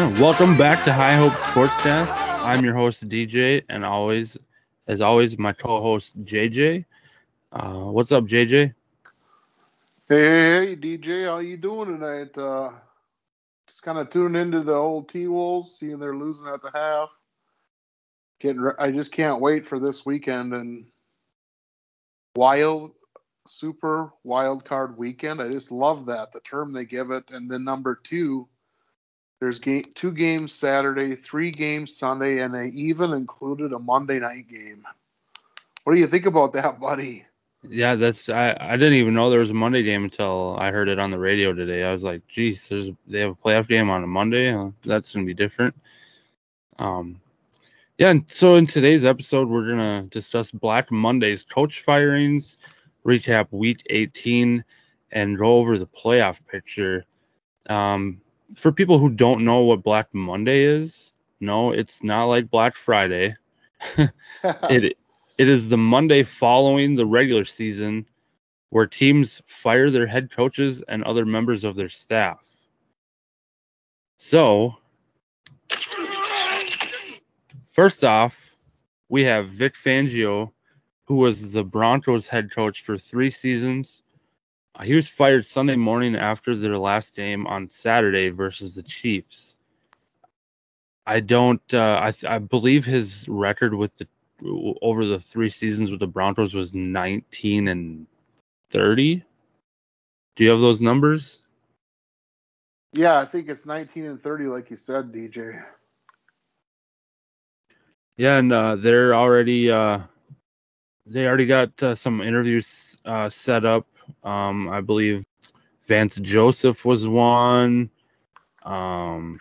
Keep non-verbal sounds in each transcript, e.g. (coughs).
Welcome back to High Hope Sportscast. I'm your host DJ, and always, as always, my co-host JJ. Uh, what's up, JJ? Hey, DJ, how you doing tonight? Uh, just kind of tuning into the old T Wolves, seeing they're losing at the half. Getting, re- I just can't wait for this weekend and wild, super wild card weekend. I just love that the term they give it. And then number two, there's game two games Saturday, three games Sunday, and they even included a Monday night game. What do you think about that, buddy? Yeah, that's I, I didn't even know there was a Monday game until I heard it on the radio today. I was like, geez, there's they have a playoff game on a Monday. Uh, that's gonna be different. Um, yeah, and so in today's episode, we're gonna discuss Black Mondays, coach firings, recap Week 18, and go over the playoff picture. Um, for people who don't know what Black Monday is, no, it's not like Black Friday. (laughs) it it is the Monday following the regular season where teams fire their head coaches and other members of their staff. So, first off, we have Vic Fangio, who was the Broncos head coach for three seasons. He was fired Sunday morning after their last game on Saturday versus the Chiefs. I don't. Uh, I I believe his record with the over the three seasons with the Broncos was 19 and 30. Do you have those numbers? yeah, I think it's 19 and 30, like you said, DJ. Yeah, and uh, they're already uh, they already got uh, some interviews uh, set up. Um, I believe Vance Joseph was one. Um,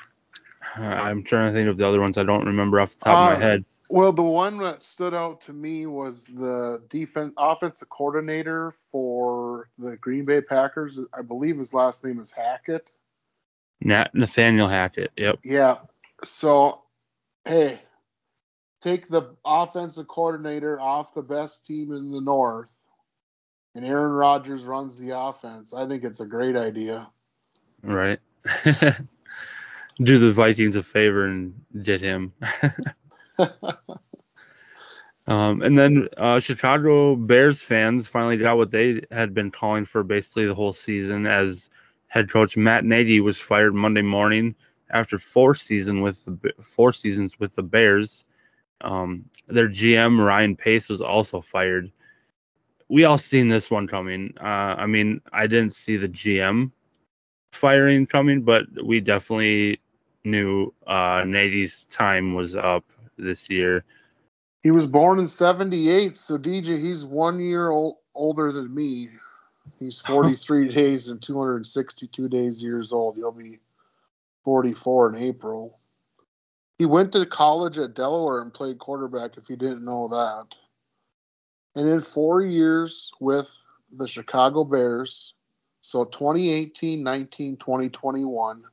I'm trying to think of the other ones. I don't remember off the top of Uh, my head. Well, the one that stood out to me was the defense offensive coordinator for the Green Bay Packers. I believe his last name is Hackett. Nat- Nathaniel Hackett. Yep. Yeah. So, hey, take the offensive coordinator off the best team in the North, and Aaron Rodgers runs the offense. I think it's a great idea. Right. (laughs) Do the Vikings a favor and get him. (laughs) Um, and then uh, Chicago Bears fans finally got what they had been calling for basically the whole season, as head coach Matt Nagy was fired Monday morning after four season with the four seasons with the Bears. Um, their GM Ryan Pace was also fired. We all seen this one coming. Uh, I mean, I didn't see the GM firing coming, but we definitely knew uh, Nagy's time was up this year. He was born in 78, so DJ, he's one year old, older than me. He's (laughs) 43 days and 262 days years old. He'll be 44 in April. He went to college at Delaware and played quarterback, if you didn't know that. And in four years with the Chicago Bears, so 2018, 19, 20, 21,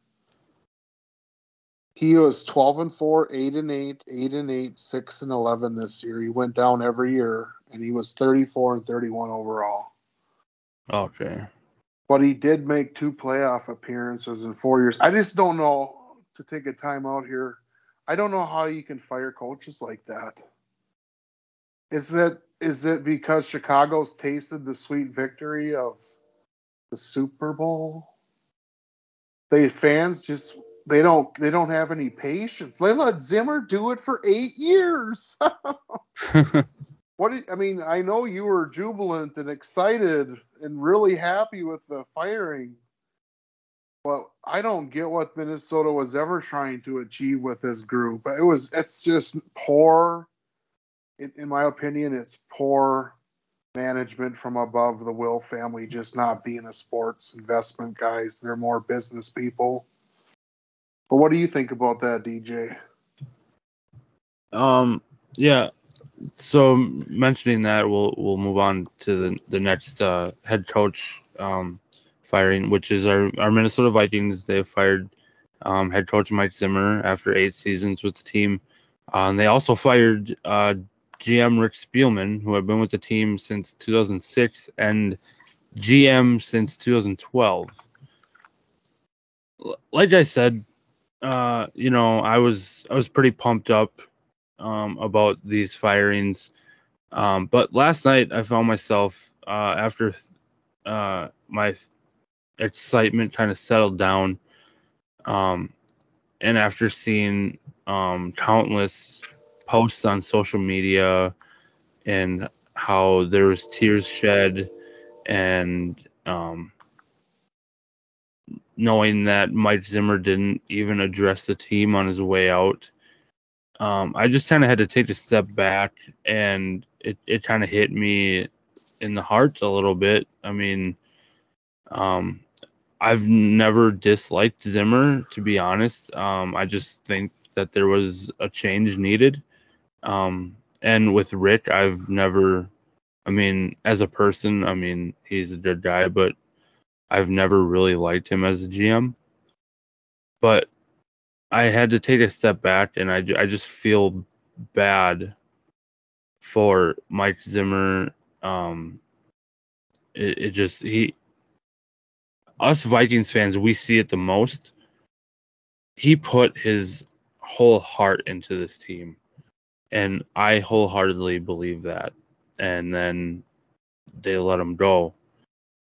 he was 12 and 4, 8 and 8, 8 and 8, 6 and 11 this year. He went down every year and he was 34 and 31 overall. Okay. But he did make two playoff appearances in 4 years. I just don't know to take a time out here. I don't know how you can fire coaches like that. Is it is it because Chicago's tasted the sweet victory of the Super Bowl? They fans just they don't they don't have any patience. They let Zimmer do it for eight years. (laughs) what did, I mean, I know you were jubilant and excited and really happy with the firing, but I don't get what Minnesota was ever trying to achieve with this group. It was it's just poor. In, in my opinion, it's poor management from above the Wilf family just not being a sports investment guys. They're more business people. But what do you think about that, DJ? Um. Yeah. So mentioning that, we'll we'll move on to the the next uh, head coach um, firing, which is our our Minnesota Vikings. They fired um, head coach Mike Zimmer after eight seasons with the team. Uh, and they also fired uh, GM Rick Spielman, who had been with the team since 2006 and GM since 2012. Like I said, uh, you know, I was I was pretty pumped up um, about these firings, um, but last night I found myself uh, after uh, my excitement kind of settled down, um, and after seeing um, countless posts on social media and how there was tears shed and um, knowing that Mike Zimmer didn't even address the team on his way out. Um, I just kind of had to take a step back and it, it kind of hit me in the heart a little bit. I mean, um, I've never disliked Zimmer, to be honest. Um, I just think that there was a change needed. Um, and with Rick, I've never, I mean, as a person, I mean, he's a good guy, but I've never really liked him as a GM. But I had to take a step back and I, I just feel bad for Mike Zimmer. Um, it, it just, he, us Vikings fans, we see it the most. He put his whole heart into this team. And I wholeheartedly believe that. And then they let him go.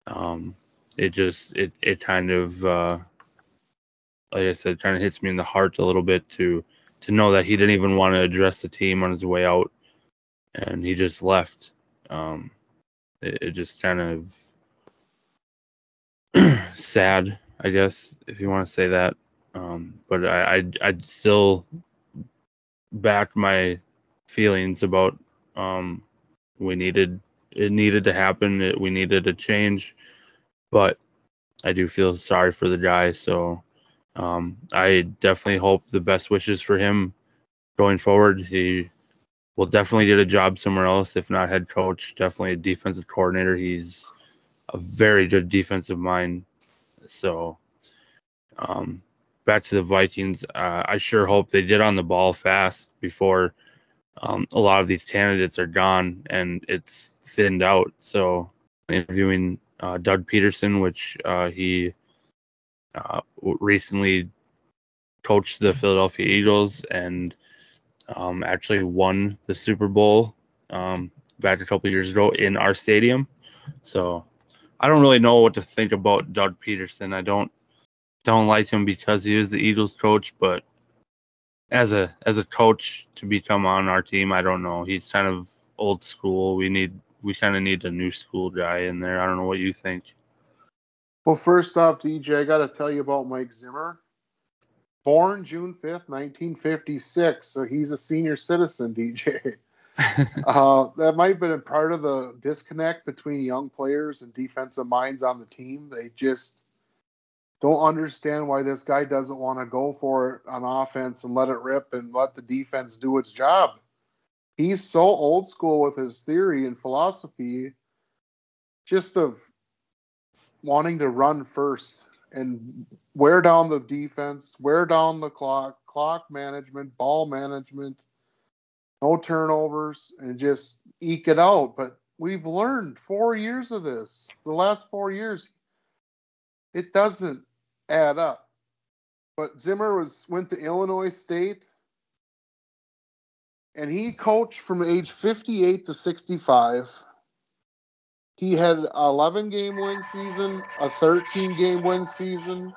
Um, it just it it kind of uh, like I said, kind of hits me in the heart a little bit to to know that he didn't even want to address the team on his way out, and he just left. Um, it, it just kind of (clears throat) sad, I guess, if you want to say that. Um, but I I I'd still back my feelings about um, we needed it needed to happen. It, we needed a change but I do feel sorry for the guy. So um, I definitely hope the best wishes for him going forward. He will definitely get a job somewhere else, if not head coach, definitely a defensive coordinator. He's a very good defensive mind. So um, back to the Vikings, uh, I sure hope they get on the ball fast before um, a lot of these candidates are gone and it's thinned out. So interviewing uh, Doug Pederson, which uh, he uh, recently coached the Philadelphia Eagles and um, actually won the Super Bowl um, back a couple years ago in our stadium. So I don't really know what to think about Doug Pederson. I don't don't like him because he is the Eagles coach, but as a as a coach to become on our team, I don't know. He's kind of old school. We need we kind of need a new school guy in there. I don't know what you think. Well, first off, DJ, I got to tell you about Mike Zimmer. Born June 5th, 1956, so he's a senior citizen, DJ. (laughs) uh, that might have been a part of the disconnect between young players and defensive minds on the team. They just don't understand why this guy doesn't want to go for it on offense and let it rip and let the defense do its job he's so old school with his theory and philosophy just of wanting to run first and wear down the defense, wear down the clock, clock management, ball management, no turnovers, and just eke it out. But we've learned four years of this. The last four years, it doesn't add up. But Zimmer was went to Illinois State, and he coached from age 58 to 65. He had 11 game win season, a 13 game win season,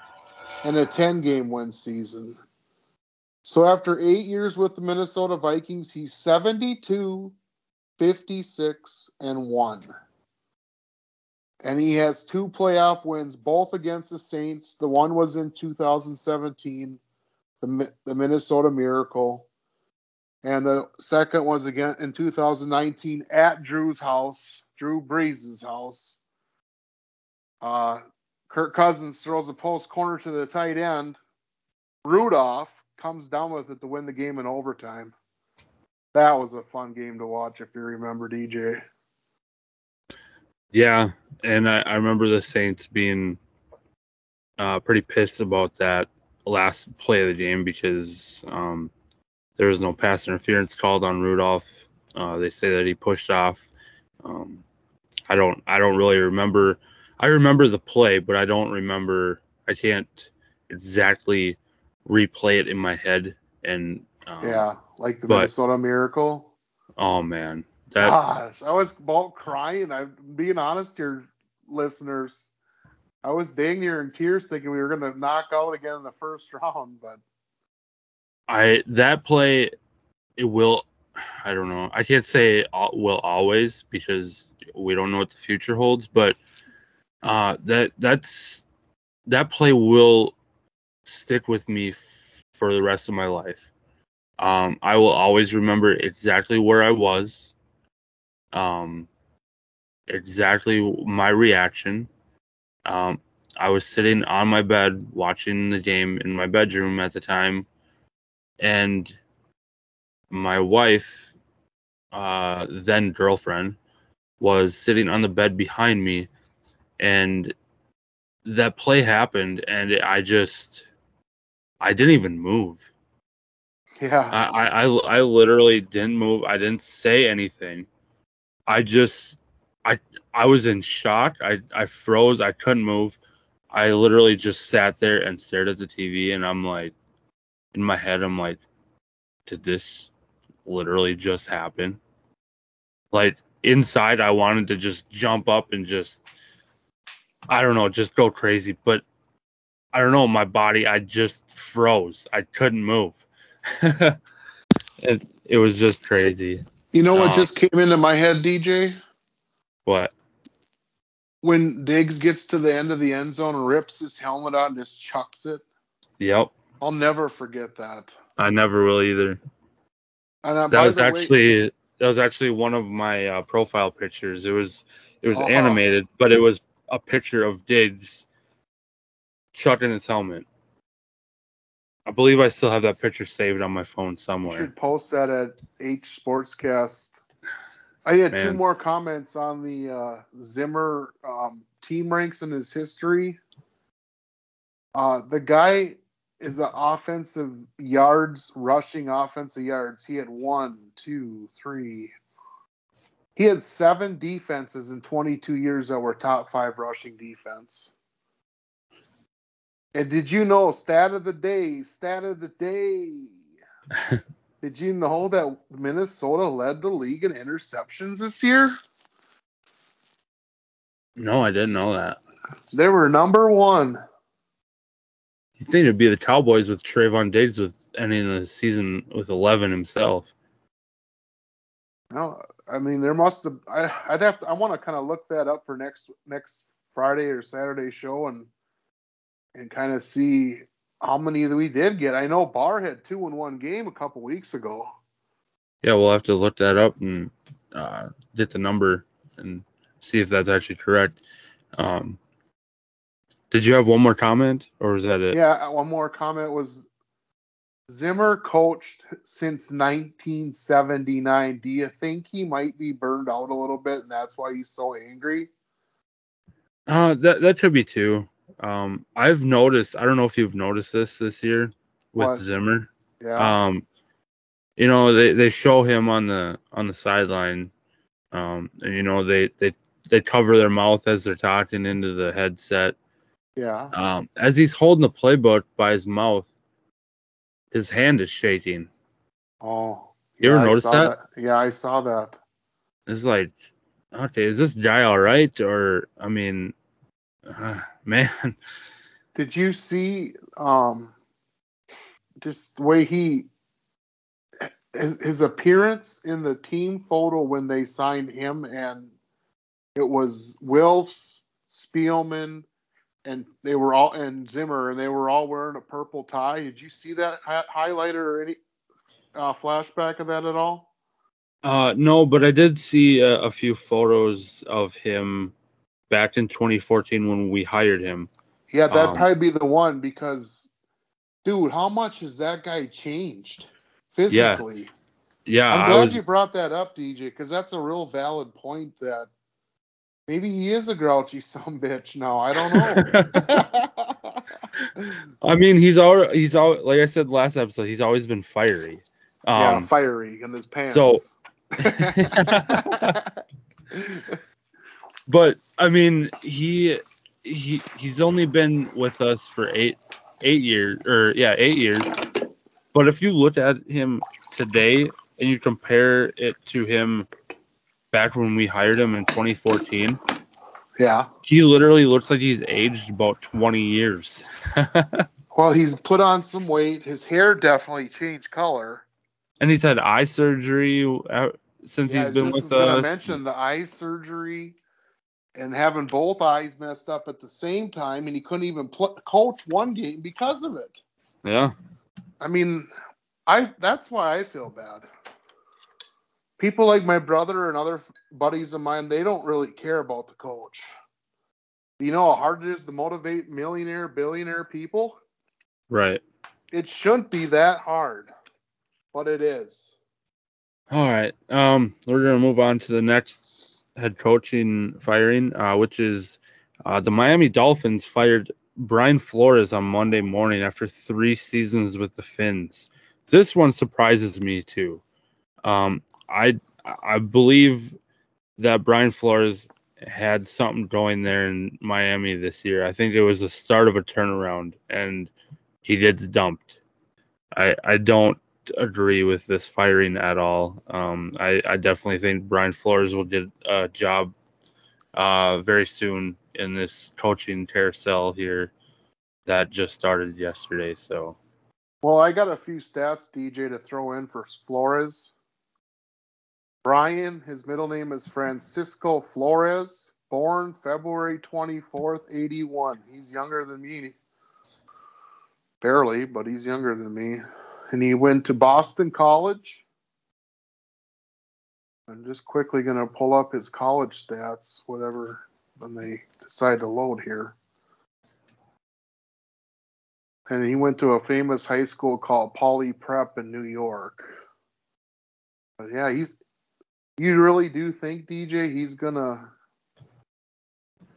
and a 10 game win season. So after eight years with the Minnesota Vikings, he's 72, 56, and 1. And he has two playoff wins, both against the Saints. The one was in 2017, the, the Minnesota Miracle and the second was again in 2019 at Drew's house, Drew Brees' house. Uh, Kirk Cousins throws a post corner to the tight end. Rudolph comes down with it to win the game in overtime. That was a fun game to watch if you remember, DJ. Yeah, and I, I remember the Saints being uh, pretty pissed about that last play of the game because um, there was no pass interference called on Rudolph. Uh, they say that he pushed off. Um, I don't. I don't really remember. I remember the play, but I don't remember. I can't exactly replay it in my head and um, yeah, like the but- Minnesota Miracle. Oh man, that Gosh, I was about crying. I'm being honest here, listeners. I was dang near in tears thinking we were going to knock out again in the first (laughs) round, but I that play it will I don't know. I can't say will always because we don't know what the future holds, but uh that that's that play will stick with me f- for the rest of my life. Um I will always remember exactly where I was. Um exactly my reaction. Um I was sitting on my bed watching the game in my bedroom at the time and my wife, uh, then girlfriend, was sitting on the bed behind me, and that play happened, and I just, I didn't even move. yeah, I, I, I, I literally didn't move. I didn't say anything. I just, I, I was in shock. I, I froze. I couldn't move. I literally just sat there and stared at the TV, and I'm like, in my head, I'm like, did this literally just happen? Like inside, I wanted to just jump up and just, I don't know, just go crazy. But I don't know, my body, I just froze. I couldn't move. (laughs) it, it was just crazy. You know what uh, just came into my head, DJ? What? When Diggs gets to the end of the end zone and rips his helmet out and just chucks it. Yep. I'll never forget that. I never will either. And uh, That was the way- actually that was actually one of my uh, profile pictures. It was it was Uh-huh. animated, but it was a picture of Diggs chucking his helmet. I believe I still have that picture saved on my phone somewhere. You should post that at H Sportscast. I had two more comments on the uh, Zimmer um, team ranks in his history. Uh, the guy is an offensive yards, rushing offensive yards. He had one, two, three. He had seven defenses in 22 years that were top five rushing defense. And did you know, stat of the day, stat of the day. (laughs) Did you know that Minnesota led the league in interceptions this year? No, I didn't know that. They were number one. You think it'd be the Cowboys with Trevon Diggs with ending the season with 11 himself? No, I mean there must have. I, I'd have to. I want to kind of look that up for next next Friday or Saturday show and and kind of see how many that we did get. I know Barr had two in one game a couple weeks ago. Yeah, we'll have to look that up and uh, get the number and see if that's actually correct. Um, did you have one more comment, or is that it? Yeah, one more comment was Zimmer coached since 1979. Do you think he might be burned out a little bit and that's why he's so angry? Uh, that that could be too. Um, I've noticed. I don't know if you've noticed this this year with What? Zimmer. Yeah. Um, you know they, they show him on the on the sideline, um, and you know they they they cover their mouth as they're talking into the headset. yeah. Um, as he's holding the playbook by his mouth, his hand is shaking. Oh. You ever yeah, I notice saw that? Yeah, I saw that. It's like, okay, is this guy all right? Or I mean, uh, (laughs) man, Did you see um just the way he his, his appearance in the team photo when they signed him and it was Wilfs, Spielman, and they were all and Zimmer and they were all wearing a purple tie. Did you see that hi- highlight or any uh, flashback of that at all? Uh, no, but I did see a, a few photos of him back in 2014 when we hired him. Yeah, that'd Um, probably be the one because, dude, how much has that guy changed physically? Yeah, I'm glad was. you brought that up, DJ, because that's a real valid point. That maybe he is a grouchy (laughs) some bitch now. I don't know. (laughs) I mean, he's all he's all like I said last episode. He's always been fiery. yeah, Um, fiery in his pants. so- (laughs) but I mean, he he he's only been with us for eight eight years, or yeah, eight years. But if you look at him today and you compare it to him back when we hired him in 2014, Yeah. he literally looks like he's aged about 20 years. (laughs) Well, he's put on some weight. His hair definitely changed color. and he's had eye surgery uh, since Yeah, he's been with us. mention the eye surgery and having both eyes messed up at the same time, and he couldn't even pl- coach one game because of it. Yeah. I mean, I that's why I feel bad. People like my brother and other buddies of mine, they don't really care about the coach. You know how hard it is to motivate millionaire, billionaire people? Right. It shouldn't be that hard, but it is. All right. Um, we're gonna move on to the next head coaching firing, uh, which is uh, the Miami Dolphins fired Brian Flores on Monday morning after three seasons with the Fins. This one surprises me too. Um, I I believe that Brian Flores had something going there in Miami this year. I think it was the start of a turnaround, and he gets dumped. I I don't agree with this firing at all. Um, I, I definitely think Brian Flores will get a job uh, very soon in this coaching carousel here that just started yesterday. So, Well, I got a few stats, DJ, to throw in for Flores. Brian, his middle name is Francisco Flores, born February 24th, 81. He's younger than me. Barely, but he's younger than me. And he went to Boston College. I'm just quickly going to pull up his college stats, whatever, when they decide to load here. And he went to a famous high school called Poly Prep in New York. But yeah, he's. You really do think DJ he's gonna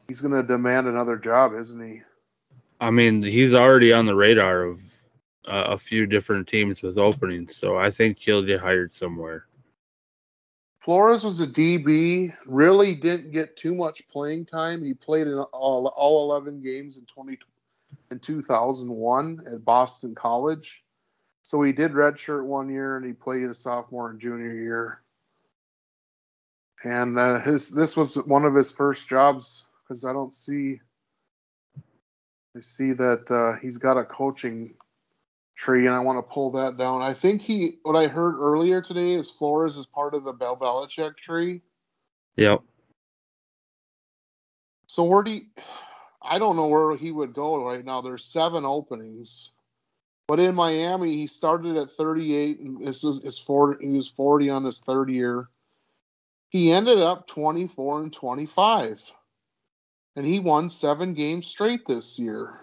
he's gonna demand another job, isn't he? I mean, he's already on the radar of uh, a few different teams with openings. So I think he'll get hired somewhere. Flores was a DB, really didn't get too much playing time. He played in all, all 11 games in 20 in 2001 at Boston College. So he did redshirt one year and he played his sophomore and junior year. And uh, his this was one of his first jobs because I don't see I see that uh, he's got a coaching tree, and I want to pull that down. I think he, what I heard earlier today is Flores is part of the Bel Belichick tree. Yep. So where do you, I don't know where he would go right now. There's seven openings, but in Miami he started at 38, and this is his 40. He was 40 on his third year. He ended up 24 and 25, and he won seven games straight this year.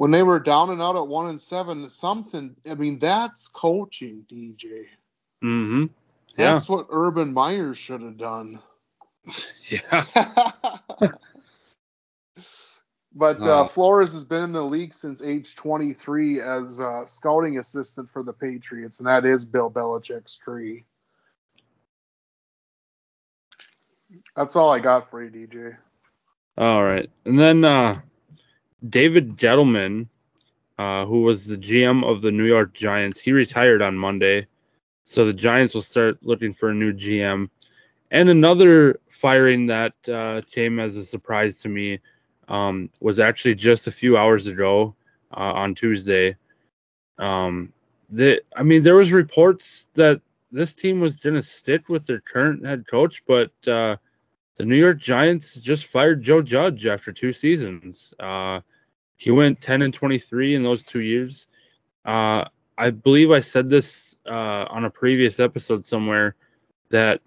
When they were down and out at one and seven, something. I mean, that's coaching, DJ. Mm-hmm. Yeah. That's what Urban Meyer should have done. (laughs) Yeah. (laughs) but uh, Oh. Flores has been in the league since age 23 as a scouting assistant for the Patriots, and that is Bill Belichick's tree. That's all I got for you, DJ. All right. And then uh, David Gettleman, uh, who was the GM of the New York Giants, he retired on Monday. So the Giants will start looking for a new GM. And another firing that uh, came as a surprise to me um, was actually just a few hours ago uh, on Tuesday. Um, the, I mean, there was reports that this team was going to stick with their current head coach, but uh, the New York Giants just fired Joe Judge after two seasons. Uh, he went 10 and 23 in those two years. Uh, I believe I said this uh, on a previous episode somewhere that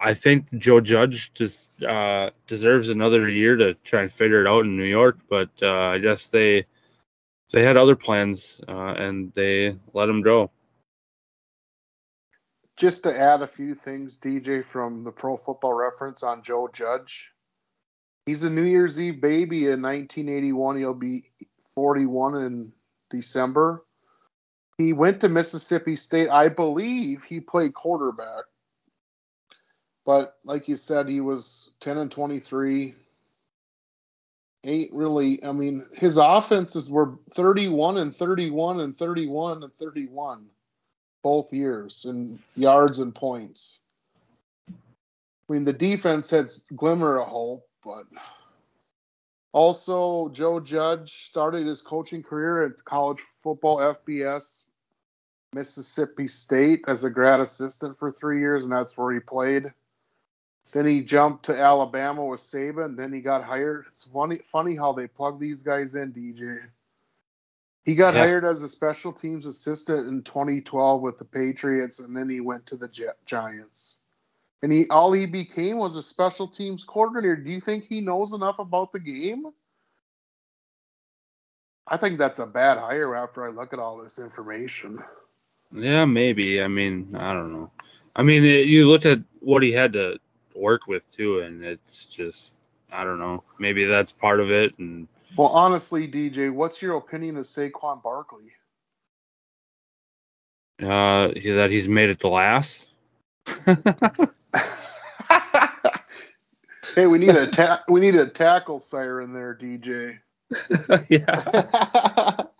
I- think Joe Judge just uh, deserves another year to try and figure it out in New York, but uh, I guess they they had other plans uh, and they let him go. Just to add a few things, DJ, from the Pro Football Reference on Joe Judge. He's a New Year's Eve baby in 1981. He'll be 41 in December. He went to Mississippi State. I believe he played quarterback. But like you said, he was 10 and 23. ain't really. I mean, his offenses were 31 and 31 and 31 and 31 both years in yards and points. I mean, the defense had glimmer of hope, but also Joe Judge started his coaching career at college football FBS Mississippi State as a grad assistant for three years, and that's where he played. Then he jumped to Alabama with Saban. Then he got hired. It's funny, funny how they plug these guys in, DJ. He got yeah. hired as a special teams assistant in 2012 with the Patriots, and then he went to the Giants. And he all he became was a special teams coordinator. Do you think he knows enough about the game? I think that's a bad hire after I look at all this information. Yeah, maybe. I mean, I don't know. I mean, it, you looked at what he had to work with too, and it's just I don't know. Maybe that's part of it. And well, honestly, DJ, what's your opinion of Saquon Barkley? Uh, that he's made it to last. (laughs) hey, we need a ta- we need a tackle siren there, DJ. (laughs) yeah. (laughs)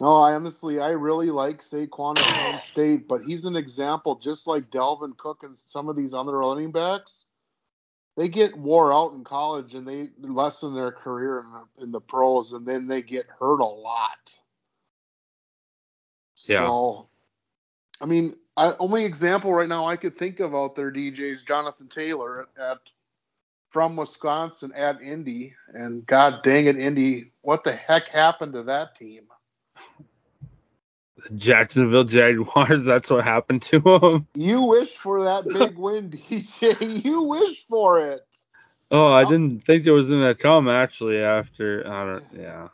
No, I honestly, I really like Saquon at Penn State, but he's an example, just like Dalvin Cook and some of these other running backs. They get wore out in college and they lessen their career in the, in the pros, and then they get hurt a lot. Yeah. So, I mean, I, only example right now I could think of out there, DJ's Jonathan Taylor at, at from Wisconsin at Indy, and God dang it, Indy, what the heck happened to that team? Jacksonville Jaguars. (laughs) That's what happened to them. You wish for that big (laughs) win, DJ. You wish for it. Oh, I didn't think it was gonna come actually. After I don't, yeah.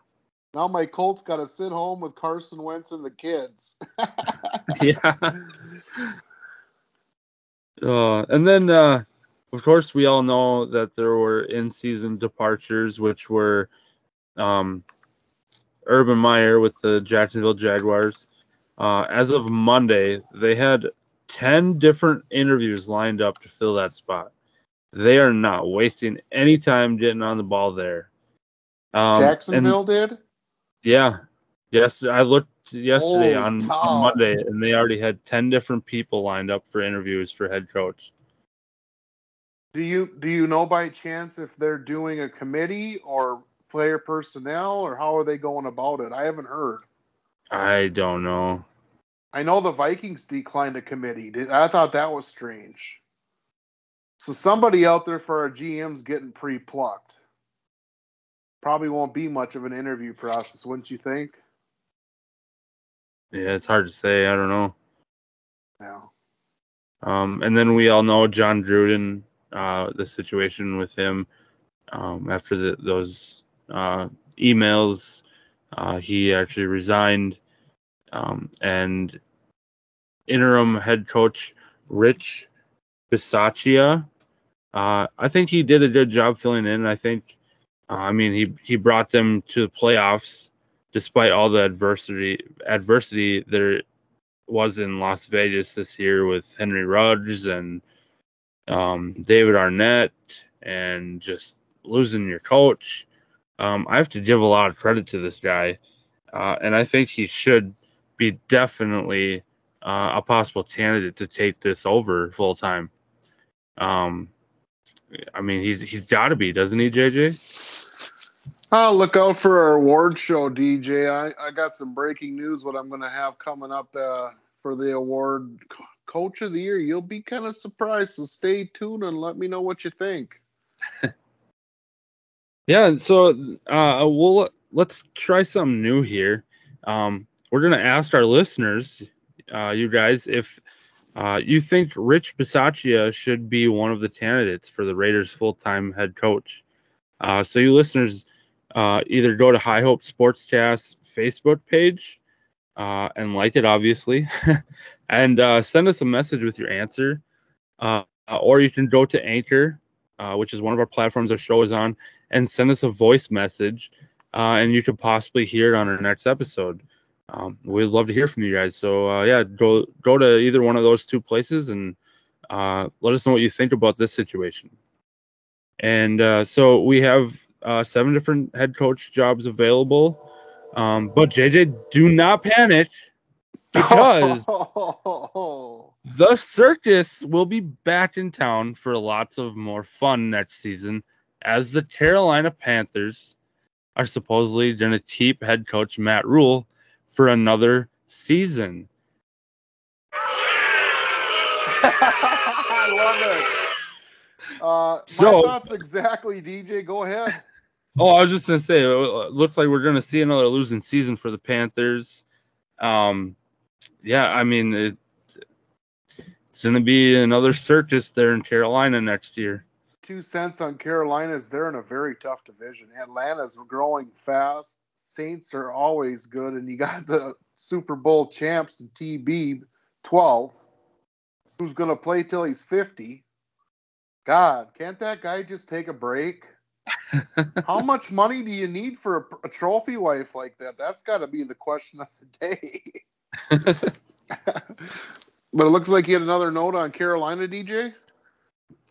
Now my Colts got to sit home with Carson Wentz and the kids. (laughs) yeah. Uh, and then, uh, of course, we all know that there were in-season departures, which were um, Urban Meyer with the Jacksonville Jaguars. Uh, as of Monday, they had 10 different interviews lined up to fill that spot. They are not wasting any time getting on the ball there. Um, Jacksonville did? Yeah. Yes, I looked yesterday on, on, Monday, and they already had 10 different people lined up for interviews for head coach. Do you do you know by chance if they're doing a committee or player personnel, or how are they going about it? I haven't heard. I don't know. I know the Vikings declined a committee. I thought that was strange. So somebody out there for our GMs getting pre-plucked. Probably won't be much of an interview process, wouldn't you think? Yeah, it's hard to say. I don't know. Yeah. Um, and then we all know Jon Gruden, uh, the situation with him um, after the, those uh, emails. Uh, he actually resigned, um, and interim head coach Rich Bisaccia. Uh, I think he did a good job filling in. I think, uh, I mean, he he brought them to the playoffs despite all the adversity adversity there was in Las Vegas this year with Henry Ruggs and um, David Arnette and just losing your coach um, I have to give a lot of credit to this guy, uh, and I think he should be definitely uh, a possible candidate to take this over full time. Um, I mean, he's he's got to be, doesn't he, JJ? Oh, look out for our award show, DJ. I, I got some breaking news. What I'm going to have coming up uh, for the award, Coach of the Year. You'll be kind of surprised, so stay tuned and let me know what you think. (laughs) Yeah, so uh, we'll let's try something new here. Um, we're gonna ask our listeners, uh, you guys, if uh, you think Rich Bisaccia should be one of the candidates for the Raiders full-time head coach. Uh, so you listeners, uh, either go to High Hope Sportscast Facebook page uh, and like it, obviously, (laughs) and send us a message with your answer, or you can go to Anchor, which is one of our platforms our show is on and send us a voice message, uh, and you could possibly hear it on our next episode. Um, we'd love to hear from you guys. So uh, yeah, go go to either one of those two places and uh, let us know what you think about this situation. And uh, so we have uh, seven different head coach jobs available. Um, but JJ, do not panic (laughs) because (laughs) the circus will be back in town for lots of more fun next season as the Carolina Panthers are supposedly going to keep head coach Matt Rhule for another season. (laughs) I love it. Uh, so, my thoughts exactly, DJ. Go ahead. (laughs) Oh, I was just gonna say, it looks like we're gonna see another losing season for the Panthers. Um, yeah, I mean, it, it's gonna be another circus there in Carolina next year. Two cents on Carolina is they're in a very tough division. Atlanta's growing fast. Saints are always good, and you got (laughs) the Super Bowl champs and TB 12, who's gonna play till he's 50. God, can't that guy just take a break? (laughs) How much money do you need for a, a trophy wife like that? That's got to be the question of the day. (laughs) but it looks like you had another note on Carolina, DJ.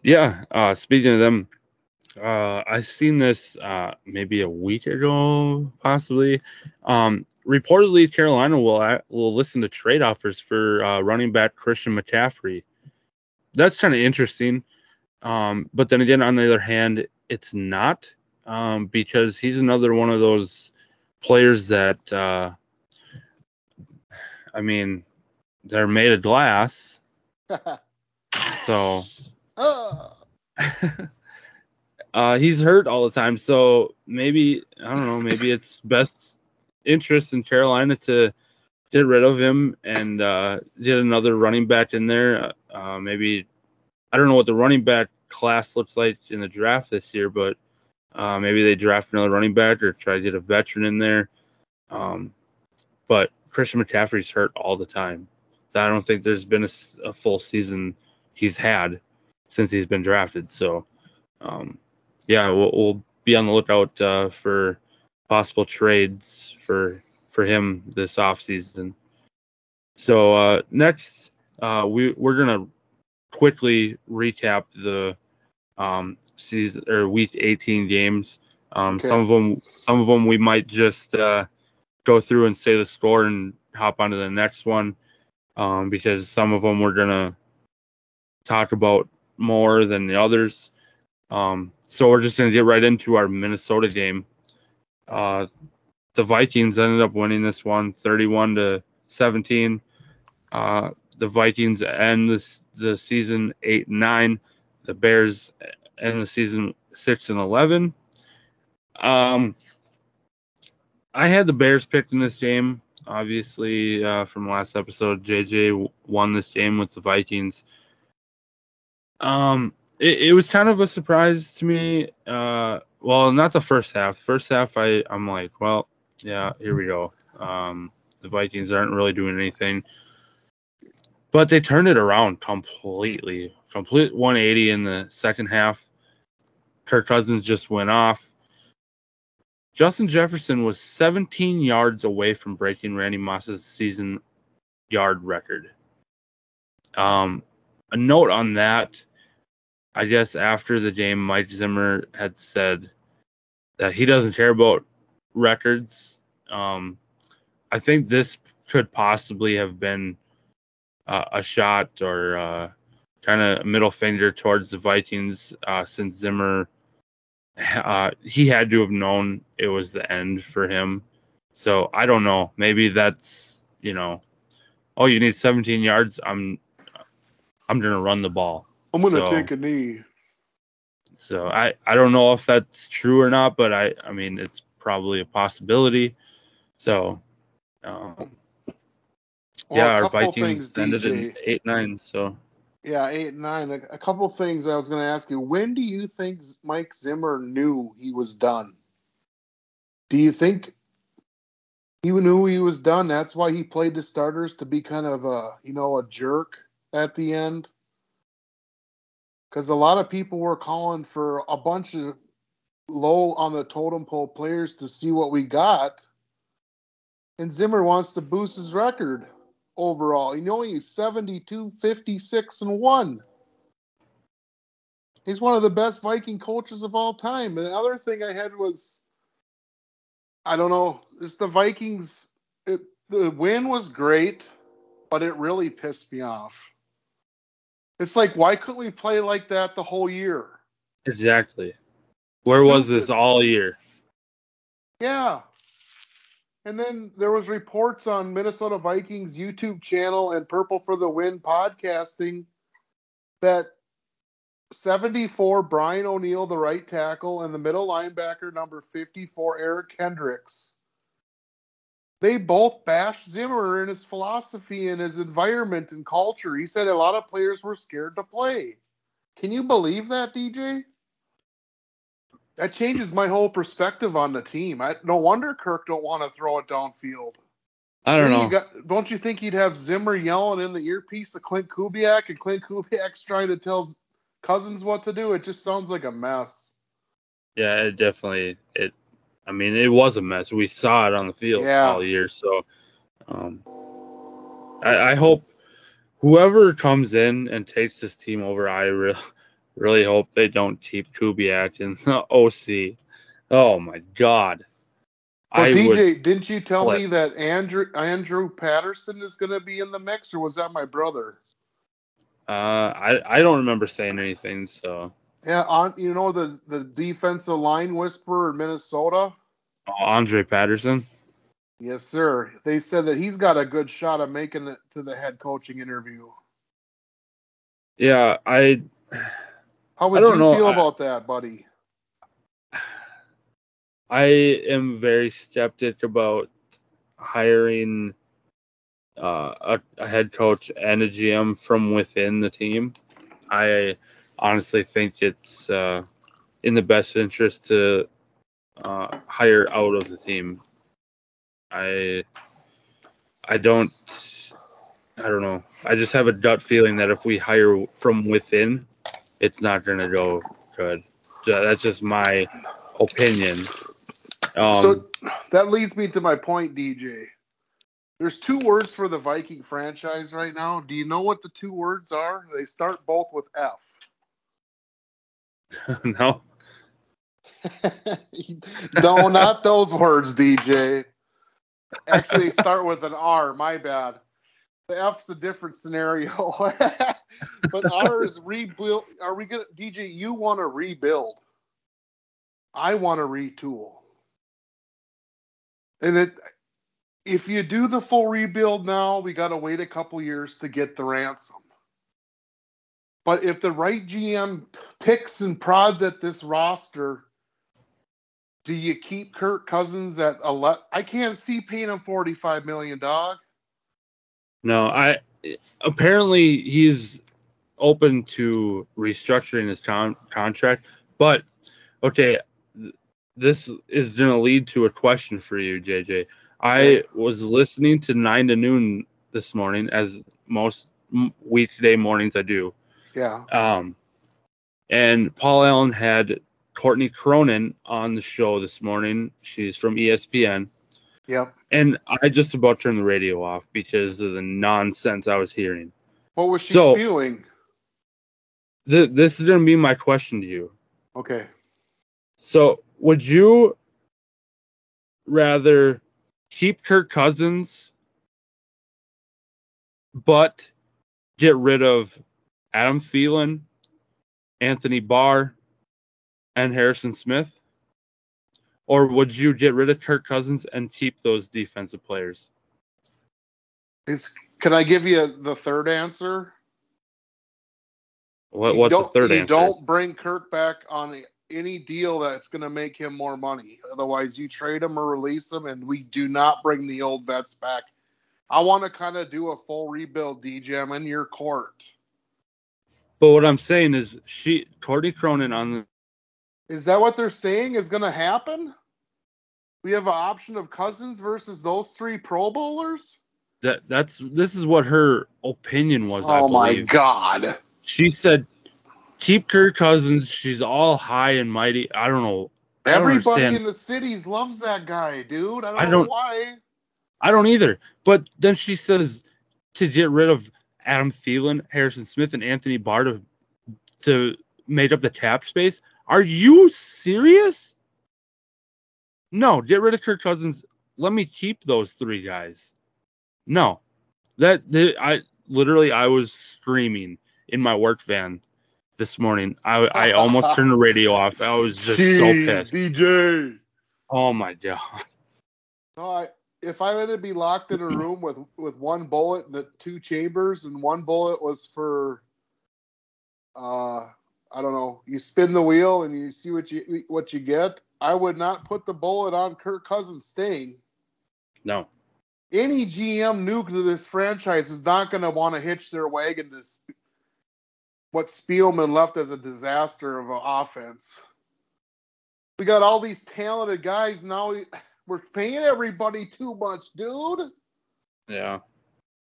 Yeah. Uh, speaking of them, uh, I seen this uh, maybe a week ago, possibly. Um, reportedly, Carolina will will listen to trade offers for uh, running back Christian McCaffrey. That's kind of interesting. Um, but then again, on the other hand, it's not um, because he's another one of those players that, uh, I mean, they're made of glass. (laughs) so (laughs) uh, he's hurt all the time. So maybe, I don't know, maybe it's best interest in Carolina to get rid of him and uh, get another running back in there. Uh, maybe I don't know what the running back class looks like in the draft this year, but uh, maybe they draft another running back or try to get a veteran in there. Um, but Christian McCaffrey's hurt all the time. I don't think there's been a, a full season he's had since he's been drafted. So, um, yeah, we'll, we'll, be on the lookout uh, for possible trades for for him this offseason. So uh, next, uh, we we're gonna quickly recap the um, season or week 18 games. Um, okay. Some of them, some of them we might just uh, go through and say the score and hop onto the next one um, because some of them we're gonna talk about more than the others. Um, so we're just gonna get right into our Minnesota game. Uh, the Vikings ended up winning this one, 31 to 17. Uh, the Vikings end this the season eight and nine. The Bears end the season six and eleven. Um, I had the Bears picked in this game. Obviously, uh, from last episode, JJ won this game with the Vikings. Um, it, it was kind of a surprise to me. Uh, well, not the first half. First half, I I'm like, well, yeah, here we go. Um, the Vikings aren't really doing anything but they turned it around completely. Complete 180 in the second half. Kirk Cousins just went off. Justin Jefferson was 17 yards away from breaking Randy Moss's season yard record. Um, a note on that, I guess after the game, Mike Zimmer had said that he doesn't care about records. Um, I think this could possibly have been uh, a shot or uh, kind of middle finger towards the Vikings uh, since Zimmer uh, he had to have known it was the end for him. So I don't know. Maybe that's you know, oh you need 17 yards. I'm I'm gonna run the ball. I'm gonna so, take a knee. So I I don't know if that's true or not, but I I mean it's probably a possibility. So um, well, yeah, our Vikings ended in eight nine. So yeah, eight nine. A, a couple things I was going to ask you. When do you think Mike Zimmer knew he was done? Do you think he knew he was done? That's why he played the starters to be kind of a you know a jerk at the end. Because a lot of people were calling for a bunch of low on the totem pole players to see what we got. And Zimmer wants to boost his record overall. You know, he's 72, 56, and 1. He's one of the best Viking coaches of all time. And the other thing I had was, I don't know, it's the Vikings. It, the win was great, but it really pissed me off. It's like, why couldn't we play like that the whole year? Exactly. Where was this all year? Yeah. And then there was reports on Minnesota Vikings YouTube channel and Purple for the Win podcasting that 74 Brian O'Neill, the right tackle, and the middle linebacker number 54 Eric Kendricks. They both bashed Zimmer and his philosophy and his environment and culture. He said a lot of players were scared to play. Can you believe that, DJ? That changes my whole perspective on the team. I, no wonder Kirk don't want to throw it downfield. I don't know. you got- don't you think you'd have Zimmer yelling in the earpiece of Klint Kubiak and Klint Kubiak's (laughs) trying to tell Cousins what to do? It just sounds like a mess. Yeah, it definitely it. I mean, it was a mess. We saw it on the field Yeah. all year. So, um, I, I hope whoever comes in and takes this team over, I really, (laughs) really hope they don't keep Kubiak in the (laughs) OC. Oh my God! Well, I DJ, didn't you tell flip. me that Andrew Andrew Patterson is going to be in the mix, or was that my brother? Uh, I I don't remember saying anything. So Yeah, on you know the the defensive line whisperer in Minnesota. Andre Patterson. Yes, sir. They said that he's got a good shot of making it to the head coaching interview. Yeah, I How would I you know. feel I- about that, buddy? I am very skeptic about hiring uh, a, a head coach and a GM from within the team. I honestly think it's uh, in the best interest to uh, hire out of the team. I I don't I don't know. I just have a gut feeling that if we hire from within, it's not going to go good. That's just my opinion. Um, so that leads me to my point, DJ. There's two words for the Viking franchise right now. Do you know what the two words are? They start both with F. (laughs) no, (laughs) no, not those words, DJ. Actually, start with an R. My bad. The F's a different scenario. (laughs) but R is rebuild. Are we gonna, DJ? You want to rebuild. I want to retool. And it, if you do the full rebuild now, we got to wait a couple years to get the ransom. But if the right GM picks and prods at this roster, do you keep Kirk Cousins at 11? I can't see paying him 45 million, dog. no. I apparently he's open to restructuring his con- contract, but okay, this is going to lead to a question for you, JJ. I was listening to nine to noon this morning, as most weekday mornings I do. Yeah. Um, and Paul Allen had Courtney Cronin on the show this morning. She's from ESPN. Yep. And I just about turned the radio off because of the nonsense I was hearing. What was she So- spewing? Th- this is going to be my question to you. Okay. So, would you rather keep Kirk Cousins, but get rid of Adam Thielen, Anthony Barr, and Harrison Smith? Or would you get rid of Kirk Cousins and keep those defensive players? Is can I give you the third answer? What, what's the third you answer? don't bring Kirk back on any deal that's going to make him more money. Otherwise, you trade him or release him, and we do not bring the old vets back. I want to kind of do a full rebuild, DJ. I'm in your court. But what I'm saying is, she Courtney Cronin on the Is that what they're saying is going to happen? We have an option of Cousins versus those three Pro Bowlers. that that's this is what her opinion was. I Oh my. God! she said keep Kirk Cousins. She's all high and mighty. I don't know. I don't Everybody understand. in the cities loves that guy, dude. I don't, I know don't- why. I don't either. But then she says to get rid of Adam Thielen, Harrison Smith, and Anthony Barr to, to made up the cap space. Are you serious? No, get rid of Kirk Cousins. Let me keep those three guys. No, that I literally I was screaming in my work van this morning. I I almost (laughs) turned the radio off. I was just Jeez, so pissed. DJ. Oh my god. No, I, if I had to be locked in a room with with one bullet in the two chambers, and one bullet was for, uh, I don't know, you spin the wheel and you see what you what you get. I would not put the bullet on Kirk Cousins staying. No. Any GM new to this franchise is not going to want to hitch their wagon to what Spielman left as a disaster of an offense. We got all these talented guys now. We're paying everybody too much, dude. Yeah.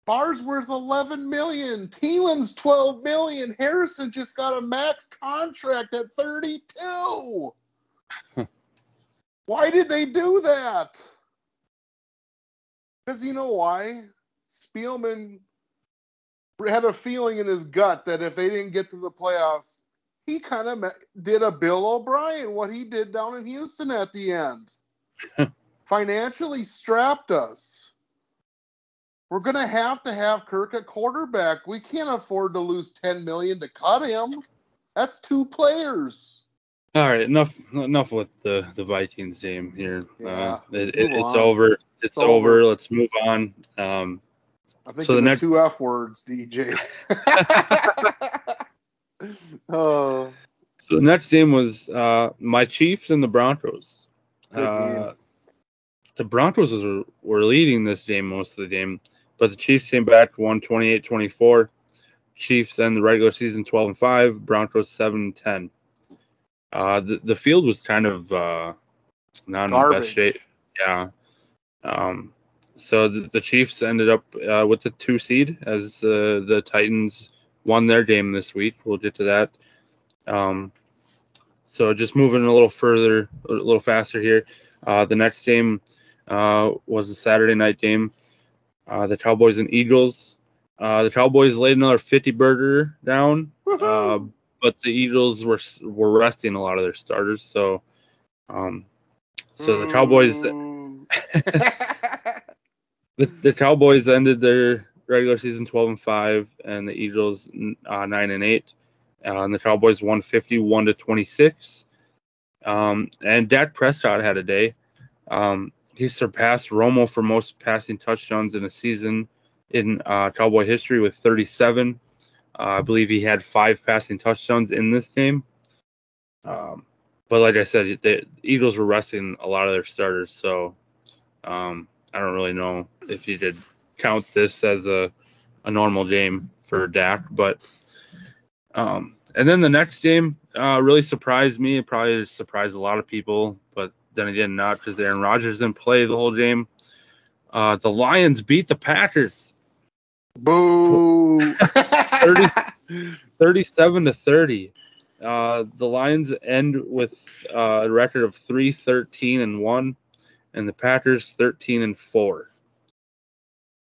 Barr's worth 11 million. Thielen's 12 million. Harrison just got a max contract at 32. (laughs) why did they do that? Because you know why? Spielman had a feeling in his gut that if they didn't get to the playoffs, he kind of did a Bill O'Brien, what he did down in Houston at the end. (laughs) Financially strapped us. We're going to have to have Kirk at quarterback. We can't afford to lose 10 million to cut him. That's two players. All right, enough enough with the the Vikings game here. Yeah, uh, it, it, it's on. over. It's, it's over. over. Let's move on. Um, I think so the next two F words, DJ. (laughs) (laughs) oh. So the next game was uh, my Chiefs and the Broncos. Uh, the Broncos were, were leading this game most of the game, but the Chiefs came back, won 28-24. Chiefs end the regular season 12 and 5, Broncos 7 and 10. Uh, the, the field was kind of uh, not in Garbage. the best shape. Yeah. Um, so the, the, Chiefs ended up uh, with the two seed as uh, the Titans won their game this week. We'll get to that. Um, so just moving a little further, a little faster here. Uh, the next game uh, was a Saturday night game. Uh, the Cowboys and Eagles. Uh, the Cowboys laid another 50 burger down, uh, but the Eagles were were resting a lot of their starters. So, um, so the Cowboys. (laughs) the, the Cowboys ended their regular season 12 and 5, and the Eagles uh, 9 and 8. Uh, and the Cowboys won 51 to 26. Um, and Dak Prescott had a day. Um, he surpassed Romo for most passing touchdowns in a season in uh, Cowboy history with 37. Uh, I believe he had five passing touchdowns in this game. Um, but like I said, the Eagles were resting a lot of their starters, so um, I don't really know if you did count this as a a normal game for Dak, but um, and then the next game uh, really surprised me. It probably surprised a lot of people, but then again, not because Aaron Rodgers didn't play the whole game. Uh, the Lions beat the Packers. Boo! (laughs) 30, 37 to 30. Uh, the Lions end with uh, a record of 3 13 and 1 and the Packers 13 and 4.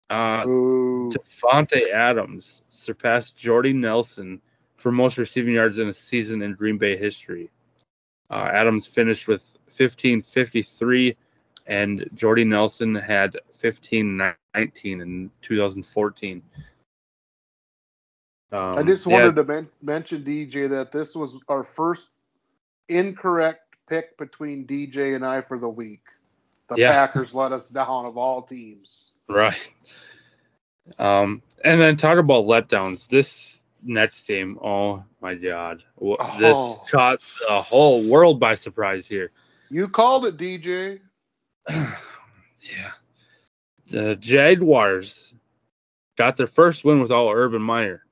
Uh, Davante Adams surpassed Jordy Nelson for most receiving yards in a season in Green Bay history. Uh, Adams finished with 1553, and Jordy Nelson had 1519 in 2014. Um, I just wanted to men- mention DJ that this was our first incorrect pick between DJ and I for the week the yeah. Packers let us down of all teams. Right. Um, and then talk about letdowns. This next game, oh my god, oh. this caught the whole world by surprise here. You called it, DJ. (sighs) yeah. The Jaguars got their first win without Urban Meyer.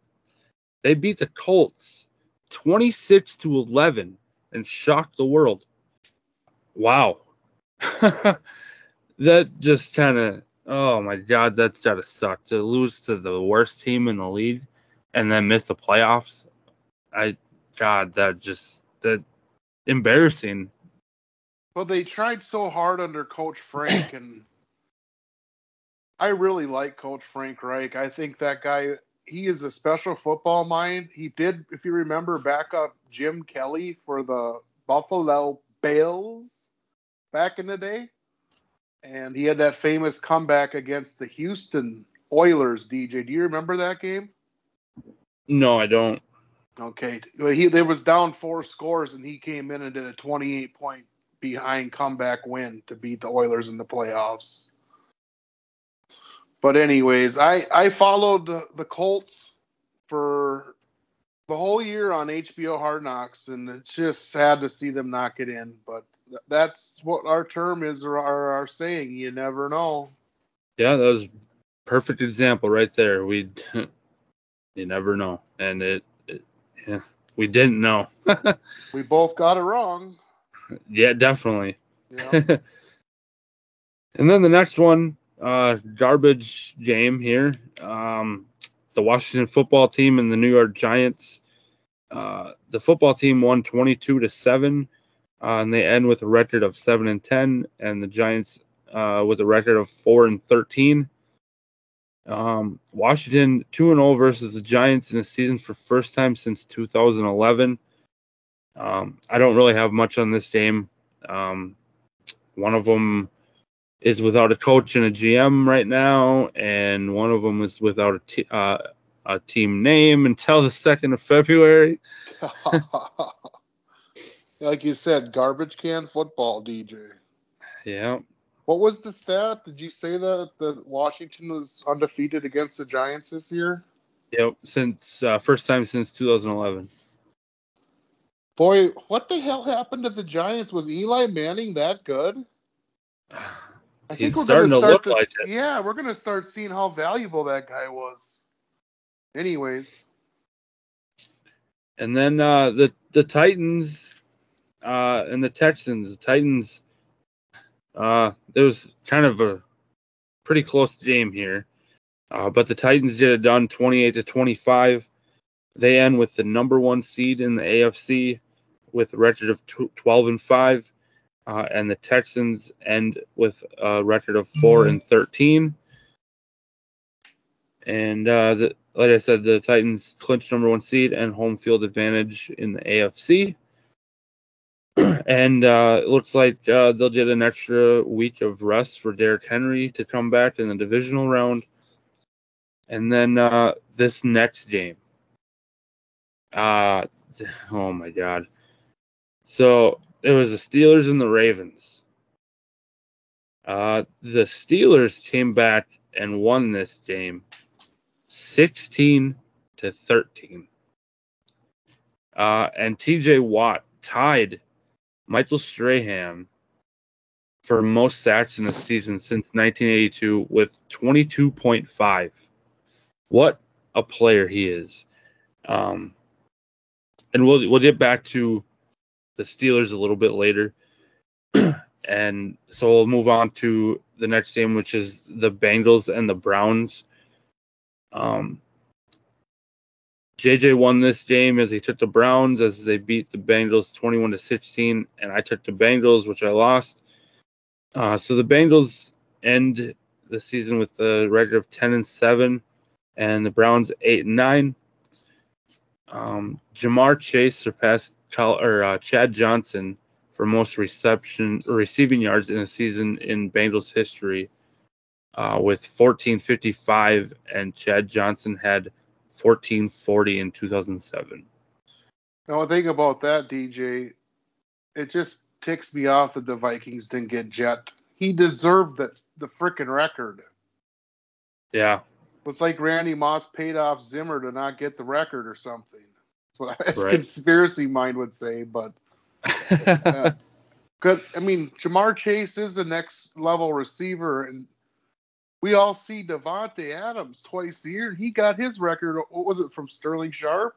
They beat the Colts 26 to 11 and shocked the world. Wow. (laughs) that just kind of oh my god, that's gotta suck to lose to the worst team in the league and then miss the playoffs. I God, that just that embarrassing. Well, they tried so hard under Coach Frank, and I really like Coach Frank Reich. I think that guy he is a special football mind. He did, if you remember, back up Jim Kelly for the Buffalo Bills back in the day. And he had that famous comeback against the Houston Oilers, DJ. Do you remember that game? No, I don't. Okay. He there was down four scores and he came in and did a 28 point behind comeback win to beat the Oilers in the playoffs. But anyways, I I followed the, the Colts for the whole year on HBO Hard Knocks, and it's just sad to see them not get in. But that's what our term is, or our, our saying. You never know. Yeah, that was perfect example right there. We, you never know, and it, it yeah, we didn't know. (laughs) we both got it wrong. Yeah, definitely. Yeah. (laughs) and then the next one, uh, garbage game here. Um, the Washington football team and the New York Giants. Uh, the football team won 22 to seven, uh, and they end with a record of seven and 10, and the Giants uh, with a record of four and 13. Um, Washington 2 and 0 versus the Giants in a season for first time since 2011. Um, I don't really have much on this game. Um, one of them is without a coach and a GM right now, and one of them is without a, t- uh, a team name until the second of February. (laughs) like you said, garbage can football, DJ. Yeah. What was the stat? Did you say that that Washington was undefeated against the Giants this year? Yep, since uh, first time since 2011. Boy, what the hell happened to the Giants? Was Eli Manning that good? I think He's we're starting gonna start to look this, like it. Yeah, we're gonna start seeing how valuable that guy was. Anyways. And then uh, the the Titans uh, and the Texans. The Titans. Uh, there was kind of a pretty close game here, uh, but the Titans did it done 28 to 25. They end with the number one seed in the AFC with a record of 12 and 5, uh, and the Texans end with a record of 4 and 13. And uh, the, like I said, the Titans clinched number one seed and home field advantage in the AFC. (clears throat) and uh, it looks like uh, they'll get an extra week of rest for Derrick Henry to come back in the divisional round. And then uh, this next game, uh, (laughs) oh my God. So it was the Steelers and the Ravens. Uh, the Steelers came back and won this game 16 to 13. Uh, and TJ Watt tied Michael Strahan for most sacks in the season since 1982 with 22.5. What a player he is. Um, and we'll we'll get back to the Steelers a little bit later. (clears throat) and so we'll move on to the next game, which is the Bengals and the Browns. Um, JJ won this game as he took the Browns as they beat the Bengals 21 to 16, and I took the Bengals, which I lost. Uh, so the Bengals end the season with a record of 10 and 7, and the Browns 8 and 9. Um, Ja'Marr Chase surpassed or uh, Chad Johnson for most reception receiving yards in a season in Bengals history uh, with 1455, and Chad Johnson had 1440 in 2007. Now, one thing about that, DJ, it just ticks me off that the Vikings didn't get Jet. He deserved the the freaking record. Yeah. It's like Randy Moss paid off Zimmer to not get the record or something That's what a (laughs) right. conspiracy mind would say, but (laughs) uh, good. I mean, Ja'Marr Chase is the next level receiver, and we all see Davante Adams twice a year, and he got his record. What was it from Sterling Sharpe?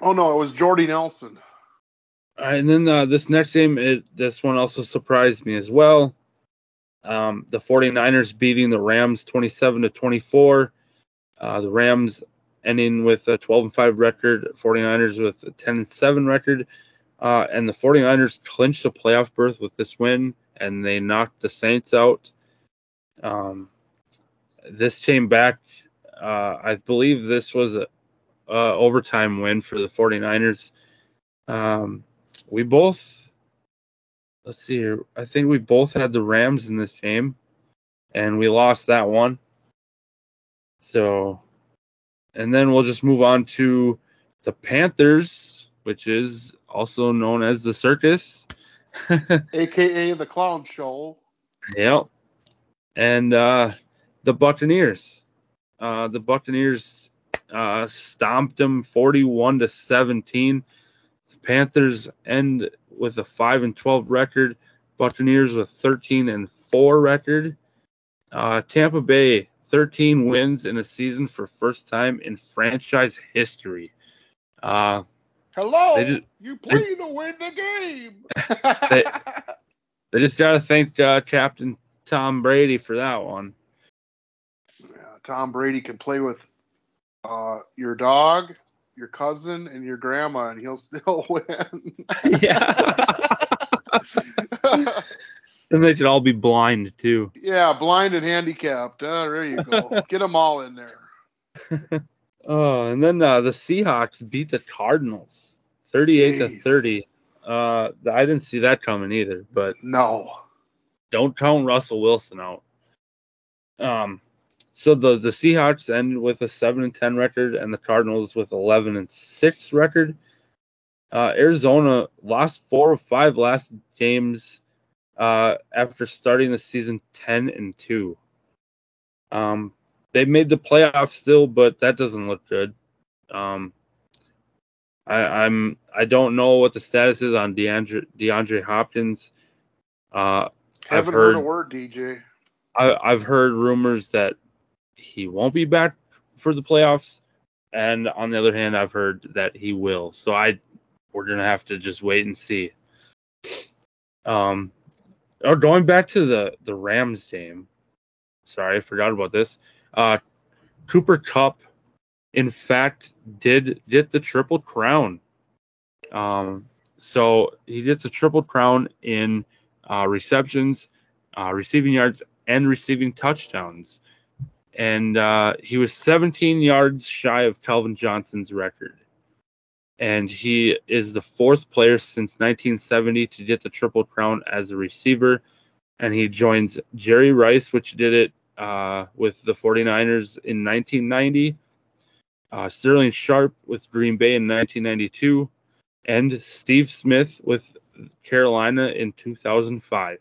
Oh no, it was Jordy Nelson. All right, and then uh, this next game, it, this one also surprised me as well. Um, the 49ers beating the Rams 27 to 24. Uh, the Rams ending with a 12 and 5 record, 49ers with a 10 and 7 record. Uh, and the 49ers clinched a playoff berth with this win, and they knocked the Saints out. Um, this came back Uh, I believe this was a, a overtime win for the 49ers. Um, we both, let's see here. I think we both had the Rams in this game, and we lost that one. So, and then we'll just move on to the Panthers, which is also known as the Circus. (laughs) AKA the Clown Show. Yep. And uh, the Buccaneers. Uh, the Buccaneers uh, stomped them 41 to 17. The Panthers end with a 5 and 12 record. Buccaneers with 13 and 4 record. Uh, Tampa Bay 13 wins in a season for first time in franchise history. Uh, Hello, just- you play to win the game. (laughs) They- they just got to thank uh, Captain Tom Brady for that one. Yeah, Tom Brady can play with uh, your dog, your cousin, and your grandma, and he'll still (laughs) win. yeah. (laughs) and they should all be blind too. yeah, blind and handicapped. Uh, there you go. (laughs) Get them all in there. Oh, and then uh, the Seahawks beat the Cardinals, thirty-eight to thirty. Uh, I didn't see that coming either, but No. Don't count Russell Wilson out. Um, so the the Seahawks ended with a seven and ten record, and the Cardinals with eleven and six record. Uh, Arizona lost four of five last games uh, after starting the season ten and two. Um, they made the playoffs still, but that doesn't look good. Um, I, I'm I don't know what the status is on DeAndre DeAndre Hopkins. Uh, I've Haven't heard, a word, DJ. I, I've heard rumors that he won't be back for the playoffs, and on the other hand, I've heard that he will. So I, we're gonna have to just wait and see. Um, oh, going back to the the Rams game. Sorry, I forgot about this. Uh, Cooper Kupp, in fact, did get the triple crown. Um, so he gets a triple crown in uh, receptions, uh, receiving yards, and receiving touchdowns. And uh, he was 17 yards shy of Calvin Johnson's record. And he is the fourth player since 1970 to get the Triple Crown as a receiver. And he joins Jerry Rice, which did it uh, with the 49ers in 1990, uh, Sterling Sharpe with Green Bay in 1992, and Steve Smith with Carolina in 2005.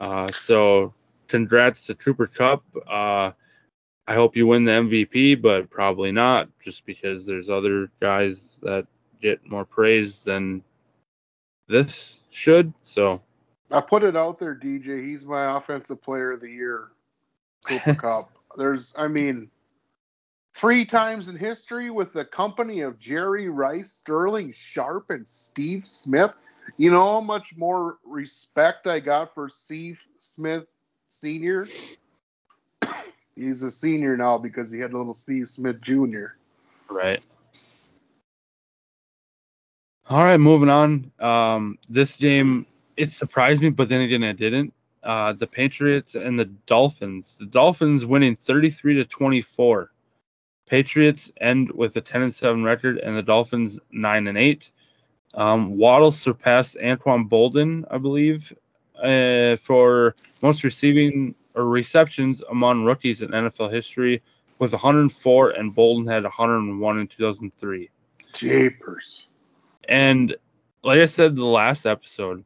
Uh, so congrats to Trooper Kupp. Uh, I hope you win the MVP, but probably not, just because there's other guys that get more praise than this should. So I put it out there, DJ. He's my offensive player of the year. Cooper (laughs) Kupp. There's, I mean, three times in history with the company of Jerry Rice, Sterling Sharpe, and Steve Smith. You know how much more respect I got for Steve Smith Senior? (coughs) He's a senior now because he had a little Steve Smith Jr. Right. All right, moving on. Um, this game it surprised me, but then again it didn't. Uh, the Patriots and the Dolphins. The Dolphins winning 33 to 24. Patriots end with a 10 and 7 record, and the Dolphins 9 and 8. Um, Waddle surpassed Anquan Boldin, I believe, uh, for most receiving or receptions among rookies in NFL history with 104, and Boldin had 101 in 2003. Japers. And like I said the last episode,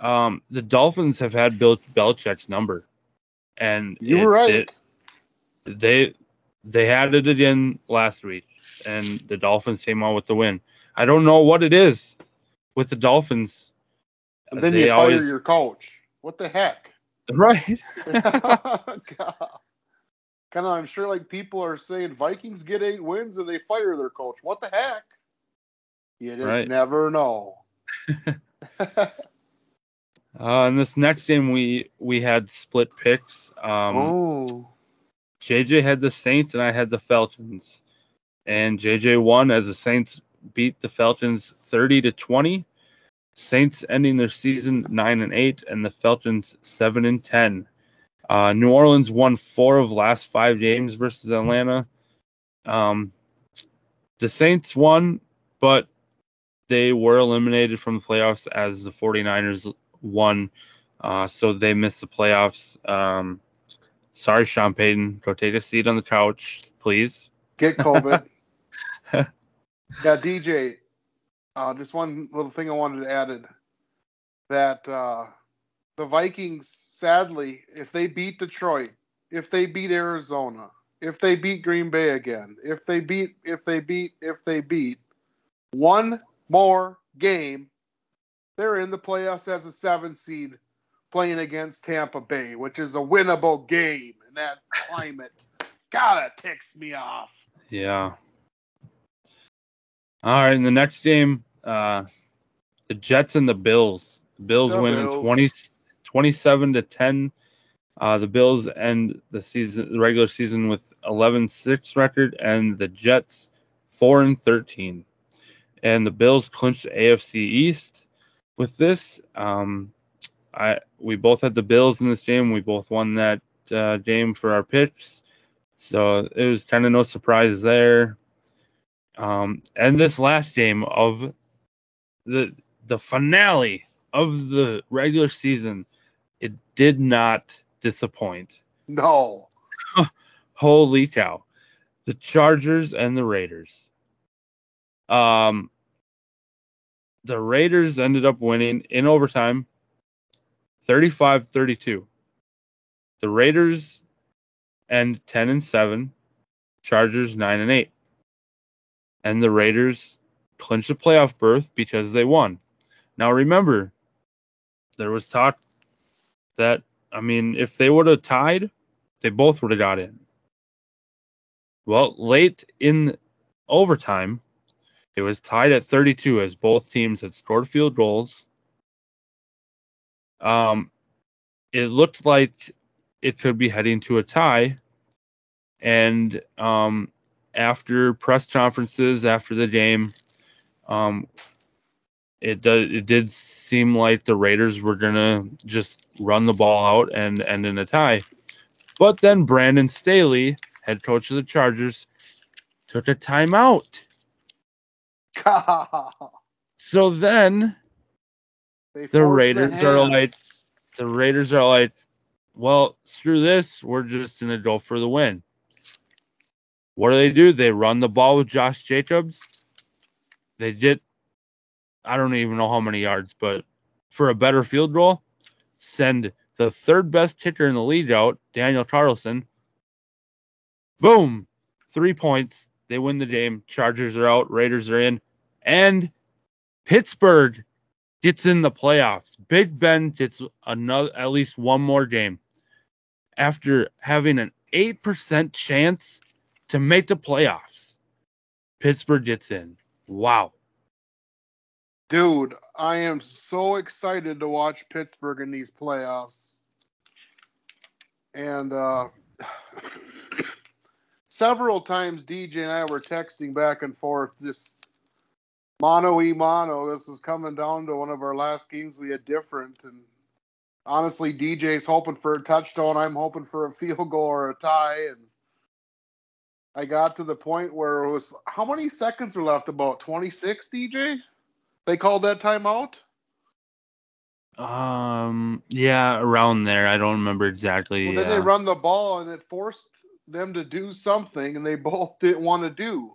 um, the Dolphins have had Bill Belichick's number, and You were right. it- they they had it again last week, and the Dolphins came out with the win. I don't know what it is with the Dolphins. and then They you fire always- your coach. What the heck? (laughs) Right. (laughs) Kind of, I'm sure like people are saying Vikings get eight wins and they fire their coach. What the heck? You just Right. never know. (laughs) Uh, in this next game, we we had split picks. Um, oh, JJ had the Saints and I had the Falcons. And JJ won as the Saints beat the Falcons 30 to 20. Saints ending their season 9 and 8 and the Falcons 7 and 10. Uh, New Orleans won four of last five games versus Atlanta. Um, the Saints won, but they were eliminated from the playoffs as the 49ers won. Uh, so they missed the playoffs. Um, sorry, Sean Payton. Go take a seat on the couch, please. Get COVID. (laughs) yeah, DJ. Uh, just one little thing I wanted to add that uh, the Vikings, sadly, if they beat Detroit, if they beat Arizona, if they beat Green Bay again, if they beat, if they beat, if they beat one more game, they're in the playoffs as a seven seed playing against Tampa Bay, which is a winnable game in that climate. God, it ticks me off. Yeah. All right, in the next game, uh, the Jets and the Bills. The Bills the win Bills. 20, 27 to 10. Uh, the Bills end the season, the regular season with 11-6 record, and the Jets 4 and 13. And the Bills clinched the AFC East with this. Um, I we both had the Bills in this game. We both won that uh, game for our picks, so it was kind of no surprise there. Um, and this last game of the the finale of the regular season, it did not disappoint. No. (laughs) Holy cow. The Chargers and the Raiders. Um the Raiders ended up winning in overtime 35-32. The Raiders end 10 and 7, Chargers 9 and 8. And the Raiders clinched a playoff berth because they won. Now remember, there was talk that I mean, if they would have tied, they both would have got in. Well, late in overtime, it was tied at 32 as both teams had scored field goals. Um, it looked like it could be heading to a tie. And um, after press conferences after the game, um, it did it did seem like the Raiders were gonna just run the ball out and end in a tie. But then Brandon Staley, head coach of the Chargers, took a timeout. (laughs) so then the Raiders the are like the Raiders are like, well, screw this, we're just gonna go for the win. What do they do? They run the ball with Josh Jacobs. They get I don't even know how many yards, but for a better field goal, send the third best kicker in the league out, Daniel Carlson. Boom, three points. They win the game. Chargers are out. Raiders are in, and Pittsburgh gets in the playoffs. Big Ben gets another, at least one more game after having an eight percent chance to make the playoffs. Pittsburgh gets in. Wow. Dude, I am so excited to watch Pittsburgh in these playoffs. And uh, (sighs) several times DJ and I were texting back and forth just mono e mono. This is coming down to one of our last games we had different. And honestly, DJ's hoping for a touchdown. I'm hoping for a field goal or a tie. And I got to the point where it was how many seconds were left? About 26, DJ? They called that timeout. Um. Yeah, around there. I don't remember exactly. Well, then they run the ball, and it forced them to do something, and they (laughs) both didn't want to do.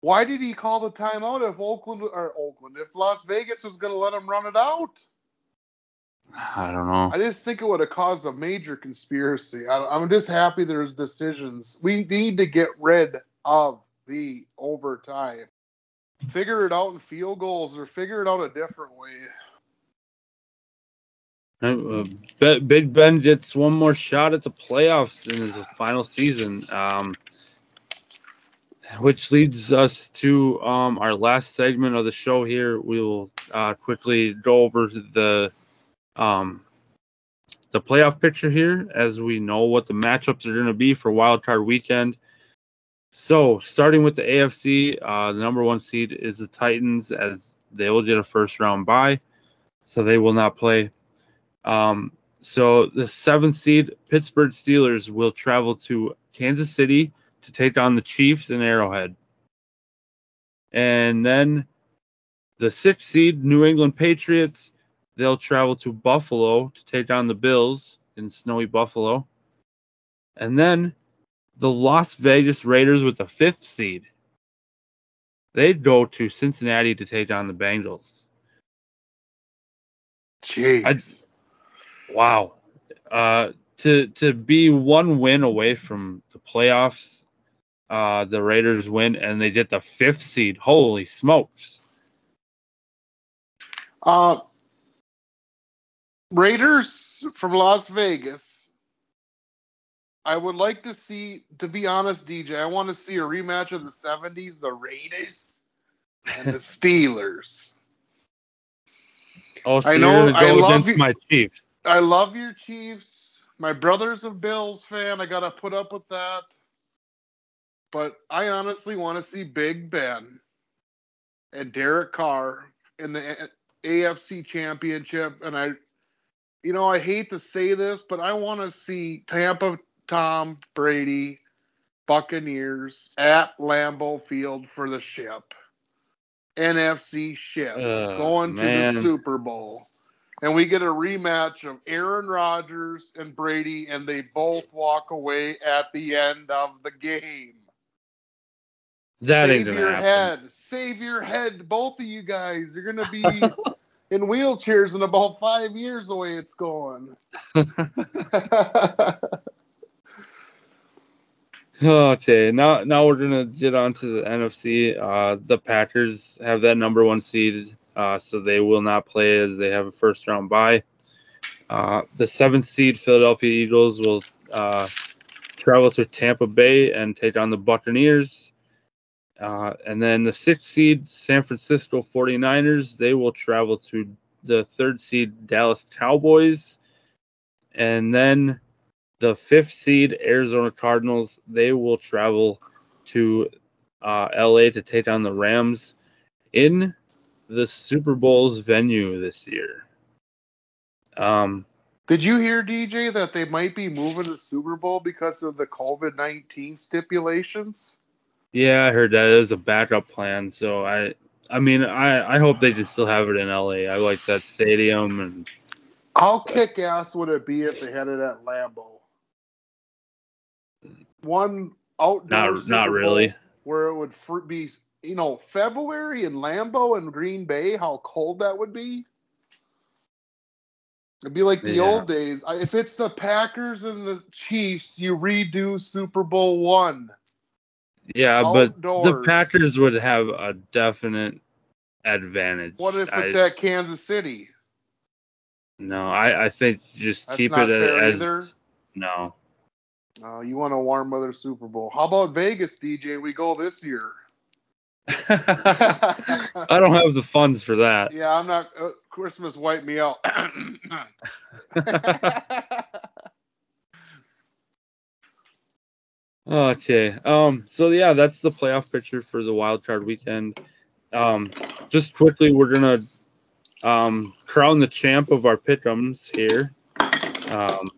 Why did he call the timeout if Oakland or Oakland if Las Vegas was going to let him run it out? I don't know. I just think it would have caused a major conspiracy. I, am just happy there's decisions. We need to get rid of the overtime figure it out in field goals or figure it out a different way. Uh, Big Ben gets one more shot at the playoffs in his final season, um, which leads us to um, our last segment of the show. Here, we will uh, quickly go over the um, the playoff picture here, as we know what the matchups are going to be for Wild Card Weekend. So, starting with the AFC, uh, the number one seed is the Titans, as they will get a first round bye, so they will not play. Um, so the seventh seed Pittsburgh Steelers will travel to Kansas City to take on the Chiefs in Arrowhead. And then the sixth seed New England Patriots, they'll travel to Buffalo to take on the Bills in snowy Buffalo. And then the Las Vegas Raiders with the fifth seed. They'd go to Cincinnati to take on the Bengals. Jeez. Wow. Uh, to to be one win away from the playoffs, uh, the Raiders win and they get the fifth seed. Holy smokes! Uh, Raiders from Las Vegas. I would like to see, to be honest, DJ, I want to see a rematch of the 70s, the Raiders and the (laughs) Steelers. Oh, so I know- I love you- my Chiefs. I love your Chiefs. My brother's a Bills fan. I got to put up with that. But I honestly want to see Big Ben and Derek Carr in the AFC Championship. And I, you know, I hate to say this, but I want to see Tampa Tom Brady Buccaneers at Lambeau Field for the ship. NFC ship Uh, going to man. the Super Bowl. And we get a rematch of Aaron Rodgers and Brady, and they both walk away at the end of the game. That ain't Save gonna your happen. head. Save your head, both of you guys. You're gonna be (laughs) in wheelchairs in about five years the way it's going. (laughs) Okay, now now we're gonna get on to the NFC. Uh, the Packers have that number one seed, uh, so they will not play as they have a first round bye. Uh, the seventh seed Philadelphia Eagles will uh, travel to Tampa Bay and take on the Buccaneers. Uh, and then the sixth seed San Francisco 49ers, they will travel to the third seed Dallas Cowboys. And then the fifth seed Arizona Cardinals, they will travel to uh, LA to take on the Rams in the Super Bowl's venue this year. Um, Did you hear, DJ, that they might be moving the Super Bowl because of the COVID 19 stipulations? Yeah, I heard that is a backup plan. So I, I mean, I, I hope they just still have it in LA. I like that stadium, and How kick ass would it be if they had it at Lambeau? One outdoor not not really. where it would fr- be, you know, February in Lambeau and Green Bay, how cold that would be. It'd be like the Yeah. old days. If it's the Packers and the Chiefs, you redo Super Bowl one. Yeah, but the Packers would have a definite advantage. What if it's I, at Kansas City? no, I, I think just That's keep it as either. no. Uh, you want a warm weather Super Bowl? How about Vegas, DJ? We go this year. (laughs) I don't have the funds for that. Yeah, I'm not. Uh, Christmas wiped me out. (laughs) (laughs) Okay. Um. So yeah, that's the playoff picture for the wild card weekend. Um. Just quickly, we're gonna um crown the champ of our pickums here. Um.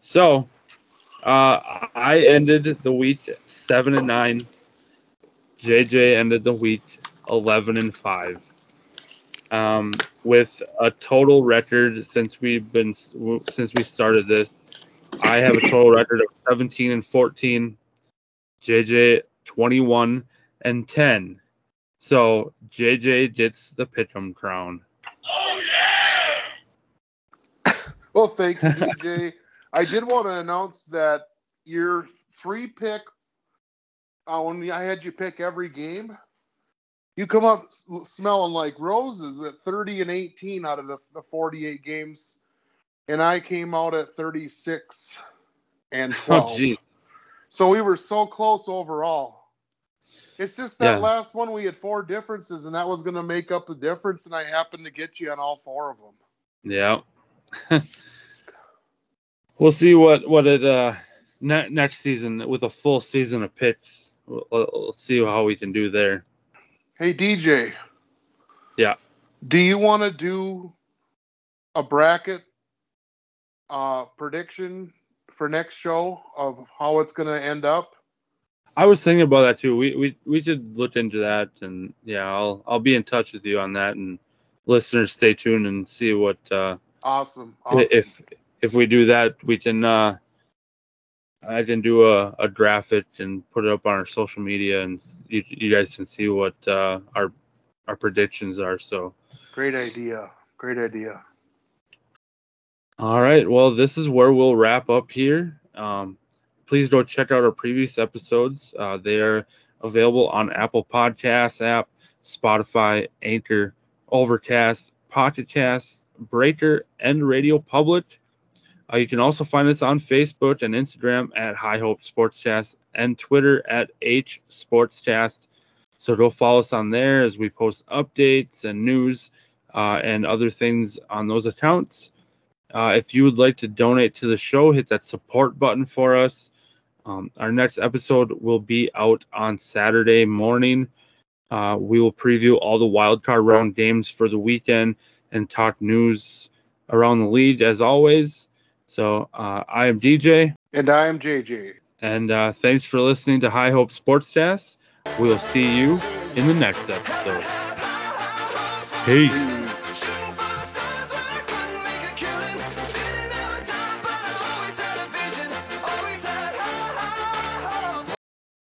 So, uh, I ended the week seven and nine. JJ ended the week eleven and five. Um, with a total record since we've been since we started this I have a total record of 17 and 14. JJ 21 and 10. So JJ gets the Pick'em crown. Oh yeah! well, thank you, (laughs) JJ. I did want to announce that your three pick, uh, when I had you pick every game, you come up smelling like roses at 30 and 18 out of the, the 48 games, and I came out at 36 and (laughs) 12. Oh. So we were so close overall. It's just that Yeah. last one we had four differences, and that was going to make up the difference, and I happened to get you on all four of them. Yeah. (laughs) we'll see what what it uh ne- next season with a full season of picks. We'll we'll see how we can do there. Hey DJ. Yeah. Do you want to do a bracket uh, prediction for next show of how it's going to end up? I was thinking about that too. We we we should look into that, and yeah, I'll I'll be in touch with you on that, and listeners, stay tuned and see what. Uh, awesome. awesome. If if we do that, we can. Uh, I can do a, a draft it and put it up on our social media, and you, you guys can see what uh, our our predictions are. So. Great idea. Great idea. All right. Well, this is where we'll wrap up here. Um, please go check out our previous episodes. Uh, they are available on Apple Podcasts app, Spotify, Anchor, Overcast, Pocket Casts, Breaker, and Radio Public. Uh, you can also find us on Facebook and Instagram at High Hope Sportscast and Twitter at H Sportscast. So go follow us on there as we post updates and news uh, and other things on those accounts. Uh, if you would like to donate to the show, hit that support button for us. Um, our next episode will be out on Saturday morning. Uh, we will preview all the wildcard round games for the weekend and talk news around the league as always. So uh, I am DJ. And I am JJ. And uh, thanks for listening to High Hope Sportscast. We'll see you in the next episode. Peace.